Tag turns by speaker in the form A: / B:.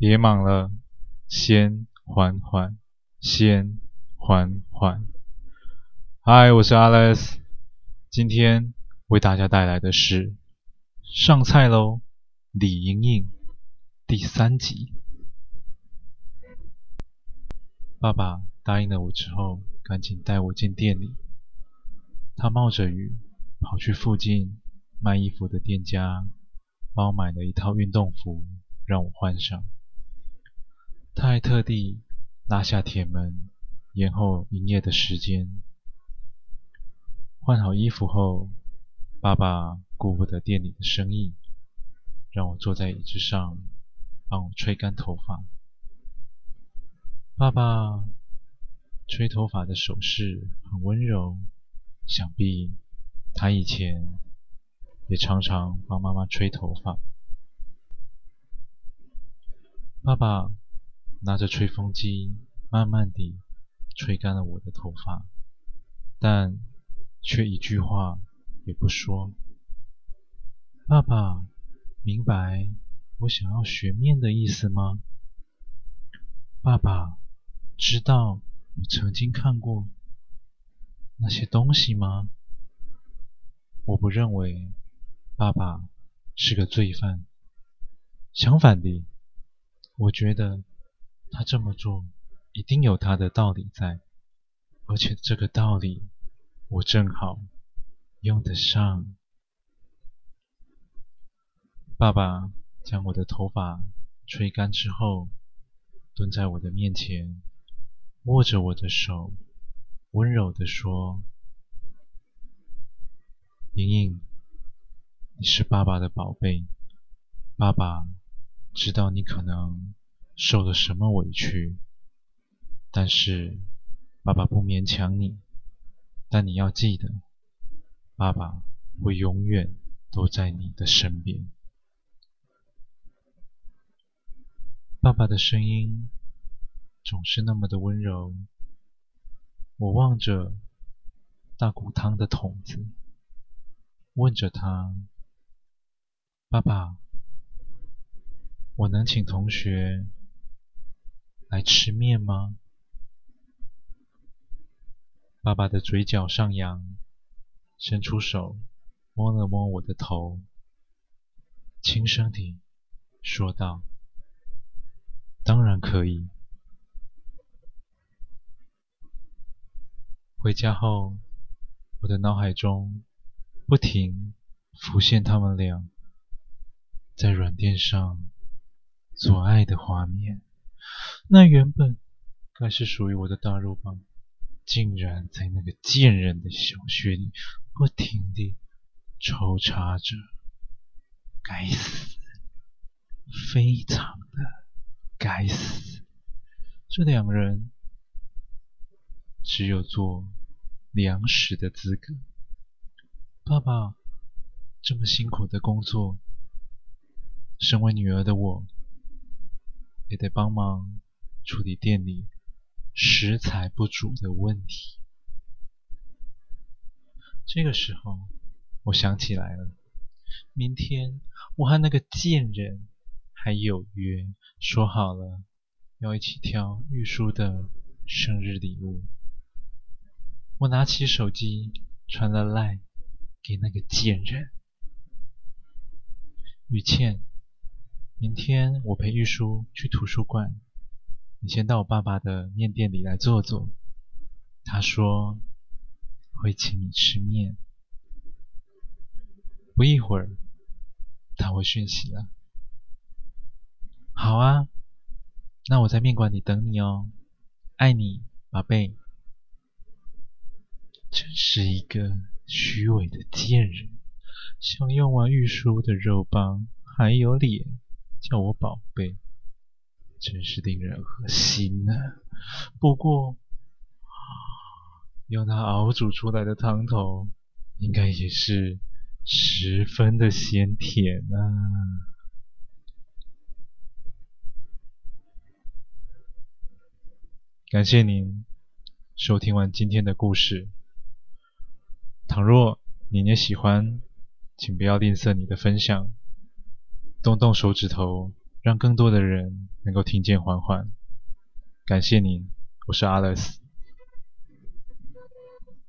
A: 别忙了，先缓缓，先缓缓。嗨，我是 Alex，今天为大家带来的是上菜喽，李莹莹第三集。爸爸答应了我之后，赶紧带我进店里。他冒着雨跑去附近卖衣服的店家，帮我买了一套运动服让我换上。他还特地拉下铁门，延后营业的时间。换好衣服后，爸爸顾不得店里的生意，让我坐在椅子上，帮我吹干头发。爸爸吹头发的手势很温柔，想必他以前也常常帮妈妈吹头发。爸爸。拿着吹风机，慢慢地吹干了我的头发，但却一句话也不说。爸爸，明白我想要学面的意思吗？爸爸，知道我曾经看过那些东西吗？我不认为爸爸是个罪犯，相反的，我觉得。他这么做一定有他的道理在，而且这个道理我正好用得上。爸爸将我的头发吹干之后，蹲在我的面前，握着我的手，温柔地说：“莹莹，你是爸爸的宝贝，爸爸知道你可能……”受了什么委屈？但是爸爸不勉强你，但你要记得，爸爸会永远都在你的身边。爸爸的声音总是那么的温柔。我望着大骨汤的桶子，问着他：“爸爸，我能请同学？”来吃面吗？爸爸的嘴角上扬，伸出手摸了摸我的头，轻声地说道：“当然可以。”回家后，我的脑海中不停浮现他们俩在软垫上做爱的画面。那原本该是属于我的大肉棒，竟然在那个贱人的小穴里不停地抽插着。该死，非常的该死！这两人只有做粮食的资格。爸爸这么辛苦的工作，身为女儿的我也得帮忙。处理店里食材不足的问题。这个时候，我想起来了，明天我和那个贱人还有约，说好了要一起挑玉书的生日礼物。我拿起手机传了赖给那个贱人。雨倩，明天我陪玉书去图书馆。你先到我爸爸的面店里来坐坐，他说会请你吃面。不一会儿，他回讯息了。好啊，那我在面馆里等你哦，爱你，宝贝。真是一个虚伪的贱人，想用完玉书的肉棒，还有脸叫我宝贝。真是令人恶心呢、啊。不过，用它熬煮出来的汤头，应该也是十分的鲜甜啊。感谢您收听完今天的故事。倘若您也喜欢，请不要吝啬你的分享，动动手指头，让更多的人。能够听见缓缓。感谢您，我是 Alice。